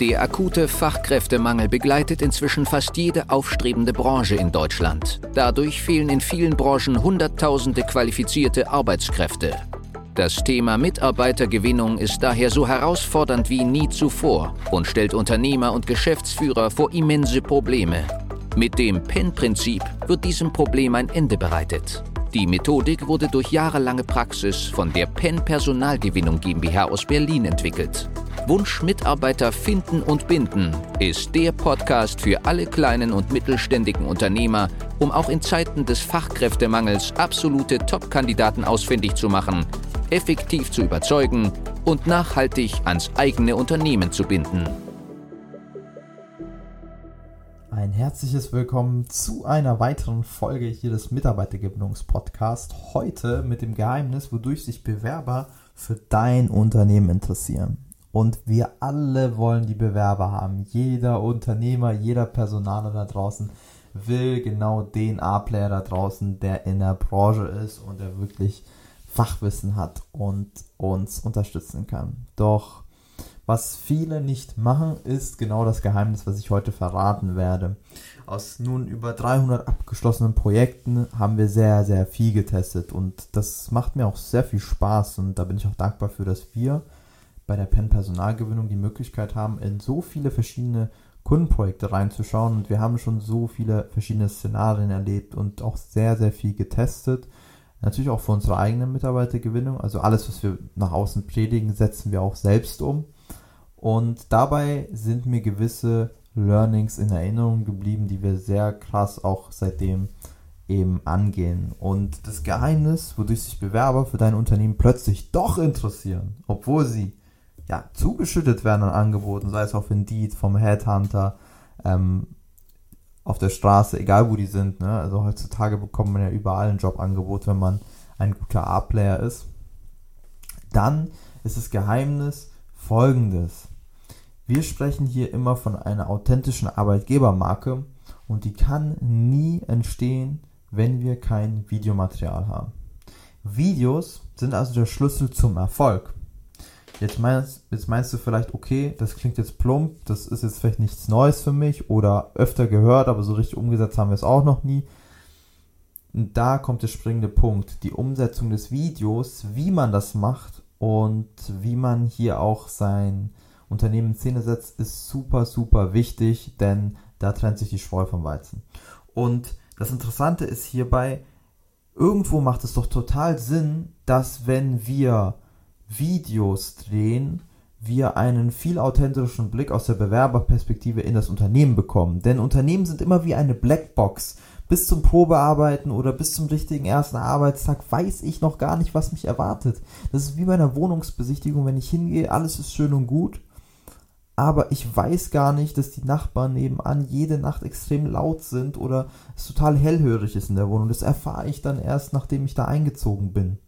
Der akute Fachkräftemangel begleitet inzwischen fast jede aufstrebende Branche in Deutschland. Dadurch fehlen in vielen Branchen Hunderttausende qualifizierte Arbeitskräfte. Das Thema Mitarbeitergewinnung ist daher so herausfordernd wie nie zuvor und stellt Unternehmer und Geschäftsführer vor immense Probleme. Mit dem PEN-Prinzip wird diesem Problem ein Ende bereitet. Die Methodik wurde durch jahrelange Praxis von der PEN Personalgewinnung GmbH aus Berlin entwickelt. Wunsch Mitarbeiter finden und binden ist der Podcast für alle kleinen und mittelständigen Unternehmer, um auch in Zeiten des Fachkräftemangels absolute Top-Kandidaten ausfindig zu machen, effektiv zu überzeugen und nachhaltig ans eigene Unternehmen zu binden. Ein herzliches Willkommen zu einer weiteren Folge hier des Mitarbeitergewinnungspodcasts. Heute mit dem Geheimnis, wodurch sich Bewerber für dein Unternehmen interessieren. Und wir alle wollen die Bewerber haben. Jeder Unternehmer, jeder Personaler da draußen will genau den A-Player da draußen, der in der Branche ist und der wirklich Fachwissen hat und uns unterstützen kann. Doch was viele nicht machen, ist genau das Geheimnis, was ich heute verraten werde. Aus nun über 300 abgeschlossenen Projekten haben wir sehr, sehr viel getestet und das macht mir auch sehr viel Spaß und da bin ich auch dankbar für, dass wir bei der Pen Personalgewinnung die Möglichkeit haben, in so viele verschiedene Kundenprojekte reinzuschauen und wir haben schon so viele verschiedene Szenarien erlebt und auch sehr, sehr viel getestet. Natürlich auch für unsere eigene Mitarbeitergewinnung. Also alles, was wir nach außen predigen, setzen wir auch selbst um. Und dabei sind mir gewisse Learnings in Erinnerung geblieben, die wir sehr krass auch seitdem eben angehen. Und das Geheimnis, wodurch sich Bewerber für dein Unternehmen plötzlich doch interessieren, obwohl sie ja, zugeschüttet werden an Angeboten, sei es auf Indeed, vom Headhunter, ähm, auf der Straße, egal wo die sind. Ne? Also heutzutage bekommt man ja überall ein Jobangebot, wenn man ein guter A-Player ist. Dann ist das Geheimnis folgendes. Wir sprechen hier immer von einer authentischen Arbeitgebermarke und die kann nie entstehen, wenn wir kein Videomaterial haben. Videos sind also der Schlüssel zum Erfolg. Jetzt meinst, jetzt meinst du vielleicht, okay, das klingt jetzt plump, das ist jetzt vielleicht nichts Neues für mich oder öfter gehört, aber so richtig umgesetzt haben wir es auch noch nie. Und da kommt der springende Punkt, die Umsetzung des Videos, wie man das macht und wie man hier auch sein Unternehmen in Szene setzt, ist super, super wichtig, denn da trennt sich die Spreu vom Weizen. Und das Interessante ist hierbei, irgendwo macht es doch total Sinn, dass wenn wir Videos drehen, wir einen viel authentischen Blick aus der Bewerberperspektive in das Unternehmen bekommen. Denn Unternehmen sind immer wie eine Blackbox. Bis zum Probearbeiten oder bis zum richtigen ersten Arbeitstag weiß ich noch gar nicht, was mich erwartet. Das ist wie bei einer Wohnungsbesichtigung, wenn ich hingehe, alles ist schön und gut. Aber ich weiß gar nicht, dass die Nachbarn nebenan jede Nacht extrem laut sind oder es total hellhörig ist in der Wohnung. Das erfahre ich dann erst, nachdem ich da eingezogen bin.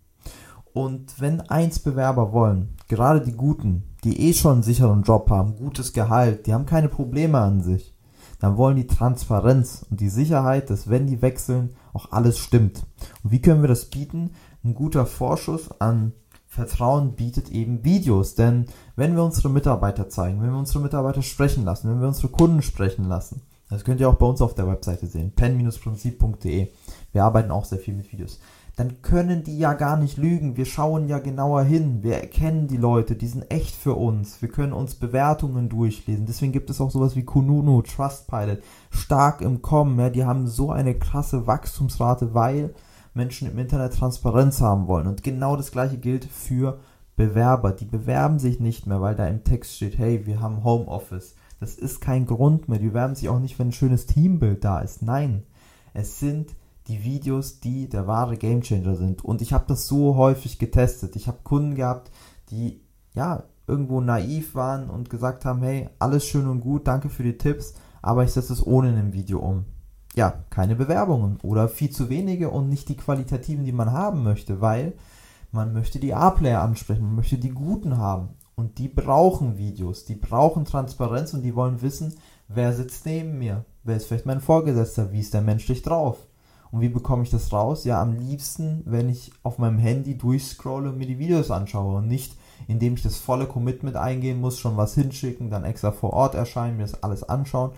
Und wenn eins Bewerber wollen, gerade die Guten, die eh schon einen sicheren Job haben, gutes Gehalt, die haben keine Probleme an sich, dann wollen die Transparenz und die Sicherheit, dass wenn die wechseln, auch alles stimmt. Und wie können wir das bieten? Ein guter Vorschuss an Vertrauen bietet eben Videos, denn wenn wir unsere Mitarbeiter zeigen, wenn wir unsere Mitarbeiter sprechen lassen, wenn wir unsere Kunden sprechen lassen, das könnt ihr auch bei uns auf der Webseite sehen, pen-prinzip.de. Wir arbeiten auch sehr viel mit Videos dann können die ja gar nicht lügen. Wir schauen ja genauer hin. Wir erkennen die Leute, die sind echt für uns. Wir können uns Bewertungen durchlesen. Deswegen gibt es auch sowas wie Kununu, Trustpilot, stark im Kommen. Ja, die haben so eine krasse Wachstumsrate, weil Menschen im Internet Transparenz haben wollen. Und genau das gleiche gilt für Bewerber. Die bewerben sich nicht mehr, weil da im Text steht, hey, wir haben Homeoffice. Das ist kein Grund mehr. Die bewerben sich auch nicht, wenn ein schönes Teambild da ist. Nein, es sind die Videos, die der wahre Gamechanger sind. Und ich habe das so häufig getestet. Ich habe Kunden gehabt, die ja irgendwo naiv waren und gesagt haben, hey, alles schön und gut, danke für die Tipps, aber ich setze es ohne ein Video um. Ja, keine Bewerbungen oder viel zu wenige und nicht die qualitativen, die man haben möchte, weil man möchte die A-Player ansprechen, man möchte die Guten haben. Und die brauchen Videos, die brauchen Transparenz und die wollen wissen, wer sitzt neben mir, wer ist vielleicht mein Vorgesetzter, wie ist der menschlich drauf. Und wie bekomme ich das raus? Ja, am liebsten, wenn ich auf meinem Handy durchscrolle und mir die Videos anschaue und nicht indem ich das volle Commitment eingehen muss, schon was hinschicken, dann extra vor Ort erscheinen, mir das alles anschauen.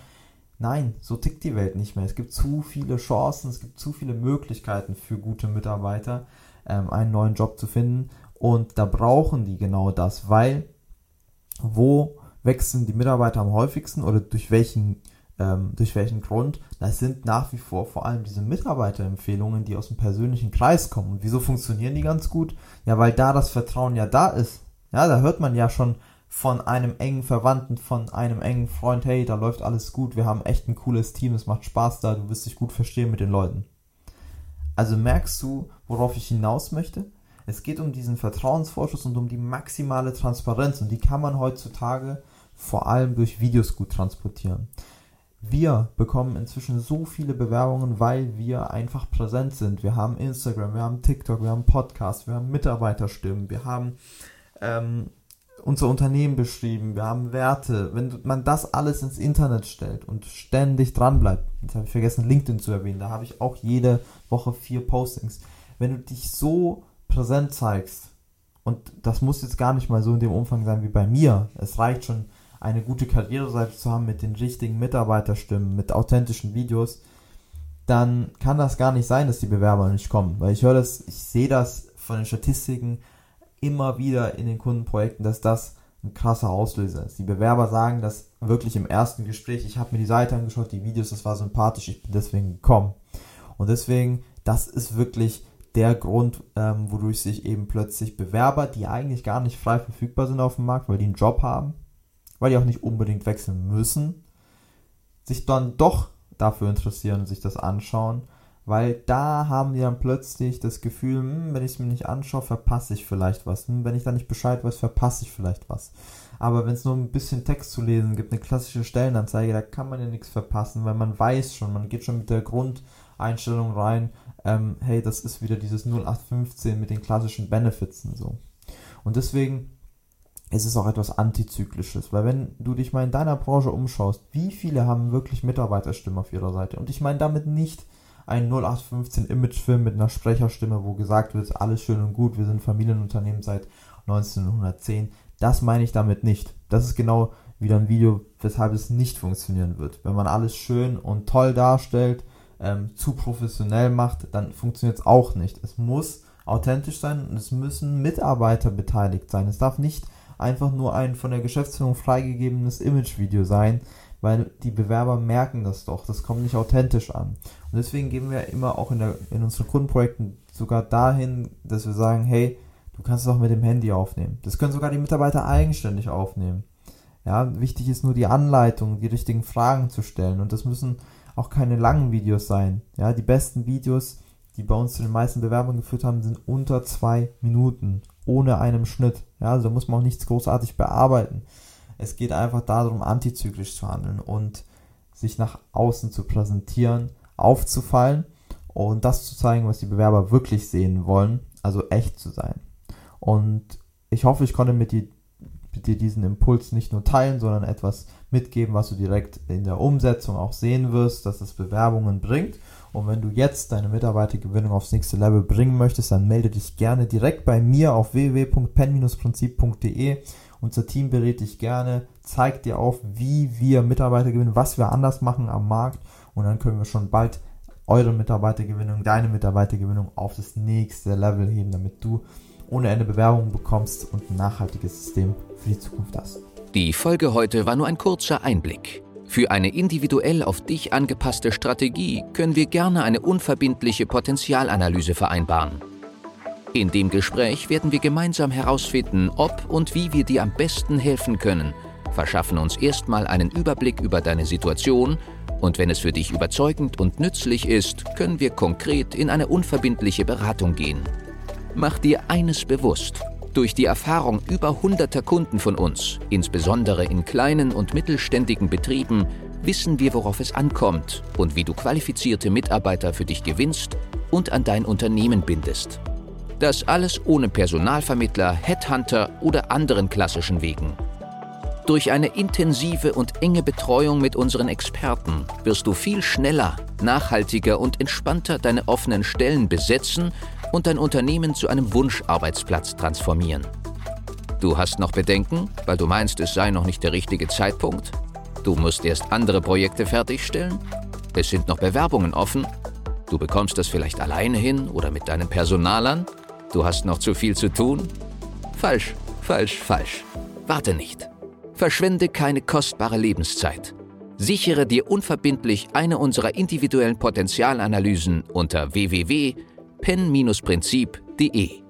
Nein, so tickt die Welt nicht mehr. Es gibt zu viele Chancen, es gibt zu viele Möglichkeiten für gute Mitarbeiter, ähm, einen neuen Job zu finden. Und da brauchen die genau das, weil wo wechseln die Mitarbeiter am häufigsten oder durch welchen, ähm, durch welchen Grund? Das sind nach wie vor vor allem diese Mitarbeiterempfehlungen, die aus dem persönlichen Kreis kommen. Und wieso funktionieren die ganz gut? Ja, weil da das Vertrauen ja da ist. Ja, da hört man ja schon von einem engen Verwandten, von einem engen Freund, hey, da läuft alles gut, wir haben echt ein cooles Team, es macht Spaß da, du wirst dich gut verstehen mit den Leuten. Also merkst du, worauf ich hinaus möchte? Es geht um diesen Vertrauensvorschuss und um die maximale Transparenz und die kann man heutzutage vor allem durch Videos gut transportieren. Wir bekommen inzwischen so viele Bewerbungen, weil wir einfach präsent sind. Wir haben Instagram, wir haben TikTok, wir haben Podcast, wir haben Mitarbeiterstimmen, wir haben ähm, unser Unternehmen beschrieben, wir haben Werte. Wenn man das alles ins Internet stellt und ständig dran bleibt, jetzt habe ich vergessen, LinkedIn zu erwähnen, da habe ich auch jede Woche vier Postings. Wenn du dich so präsent zeigst, und das muss jetzt gar nicht mal so in dem Umfang sein wie bei mir, es reicht schon, eine gute Karriereseite zu haben mit den richtigen Mitarbeiterstimmen, mit authentischen Videos, dann kann das gar nicht sein, dass die Bewerber nicht kommen. Weil ich höre das, ich sehe das von den Statistiken immer wieder in den Kundenprojekten, dass das ein krasser Auslöser ist. Die Bewerber sagen das wirklich im ersten Gespräch, ich habe mir die Seite angeschaut, die Videos, das war sympathisch, ich bin deswegen gekommen. Und deswegen, das ist wirklich der Grund, ähm, wodurch sich eben plötzlich Bewerber, die eigentlich gar nicht frei verfügbar sind auf dem Markt, weil die einen Job haben, weil die auch nicht unbedingt wechseln müssen, sich dann doch dafür interessieren und sich das anschauen, weil da haben die dann plötzlich das Gefühl, hm, wenn ich es mir nicht anschaue, verpasse ich vielleicht was. Hm, wenn ich da nicht Bescheid weiß, verpasse ich vielleicht was. Aber wenn es nur ein bisschen Text zu lesen gibt, eine klassische Stellenanzeige, da kann man ja nichts verpassen, weil man weiß schon, man geht schon mit der Grundeinstellung rein, ähm, hey, das ist wieder dieses 0815 mit den klassischen Benefits und so. Und deswegen es ist auch etwas Antizyklisches, weil wenn du dich mal in deiner Branche umschaust, wie viele haben wirklich Mitarbeiterstimmen auf ihrer Seite? Und ich meine damit nicht ein 0815 Imagefilm mit einer Sprecherstimme, wo gesagt wird, alles schön und gut, wir sind Familienunternehmen seit 1910. Das meine ich damit nicht. Das ist genau wieder ein Video, weshalb es nicht funktionieren wird. Wenn man alles schön und toll darstellt, ähm, zu professionell macht, dann funktioniert es auch nicht. Es muss authentisch sein und es müssen Mitarbeiter beteiligt sein. Es darf nicht einfach nur ein von der Geschäftsführung freigegebenes Imagevideo sein, weil die Bewerber merken das doch. Das kommt nicht authentisch an. Und deswegen gehen wir immer auch in, der, in unseren Kundenprojekten sogar dahin, dass wir sagen, hey, du kannst es auch mit dem Handy aufnehmen. Das können sogar die Mitarbeiter eigenständig aufnehmen. Ja, wichtig ist nur die Anleitung, die richtigen Fragen zu stellen. Und das müssen auch keine langen Videos sein. Ja, die besten Videos, die bei uns zu den meisten Bewerbungen geführt haben, sind unter zwei Minuten ohne einem Schnitt. Ja, also muss man auch nichts großartig bearbeiten. Es geht einfach darum, antizyklisch zu handeln und sich nach außen zu präsentieren, aufzufallen und das zu zeigen, was die Bewerber wirklich sehen wollen, also echt zu sein. Und ich hoffe, ich konnte mit dir, mit dir diesen Impuls nicht nur teilen, sondern etwas mitgeben, was du direkt in der Umsetzung auch sehen wirst, dass es Bewerbungen bringt. Und wenn du jetzt deine Mitarbeitergewinnung aufs nächste Level bringen möchtest, dann melde dich gerne direkt bei mir auf www.pen-prinzip.de. Unser Team berät dich gerne, zeigt dir auf, wie wir Mitarbeiter gewinnen, was wir anders machen am Markt und dann können wir schon bald eure Mitarbeitergewinnung, deine Mitarbeitergewinnung auf das nächste Level heben, damit du ohne Ende Bewerbungen bekommst und ein nachhaltiges System für die Zukunft hast. Die Folge heute war nur ein kurzer Einblick. Für eine individuell auf dich angepasste Strategie können wir gerne eine unverbindliche Potenzialanalyse vereinbaren. In dem Gespräch werden wir gemeinsam herausfinden, ob und wie wir dir am besten helfen können, verschaffen uns erstmal einen Überblick über deine Situation und wenn es für dich überzeugend und nützlich ist, können wir konkret in eine unverbindliche Beratung gehen. Mach dir eines bewusst. Durch die Erfahrung über hunderter Kunden von uns, insbesondere in kleinen und mittelständigen Betrieben, wissen wir, worauf es ankommt und wie du qualifizierte Mitarbeiter für dich gewinnst und an dein Unternehmen bindest. Das alles ohne Personalvermittler, Headhunter oder anderen klassischen Wegen. Durch eine intensive und enge Betreuung mit unseren Experten wirst du viel schneller, nachhaltiger und entspannter deine offenen Stellen besetzen und dein Unternehmen zu einem Wunscharbeitsplatz transformieren. Du hast noch Bedenken, weil du meinst, es sei noch nicht der richtige Zeitpunkt? Du musst erst andere Projekte fertigstellen? Es sind noch Bewerbungen offen? Du bekommst das vielleicht alleine hin oder mit deinen Personalern? Du hast noch zu viel zu tun? Falsch, falsch, falsch. Warte nicht. Verschwende keine kostbare Lebenszeit. Sichere dir unverbindlich eine unserer individuellen Potenzialanalysen unter www.pen-prinzip.de.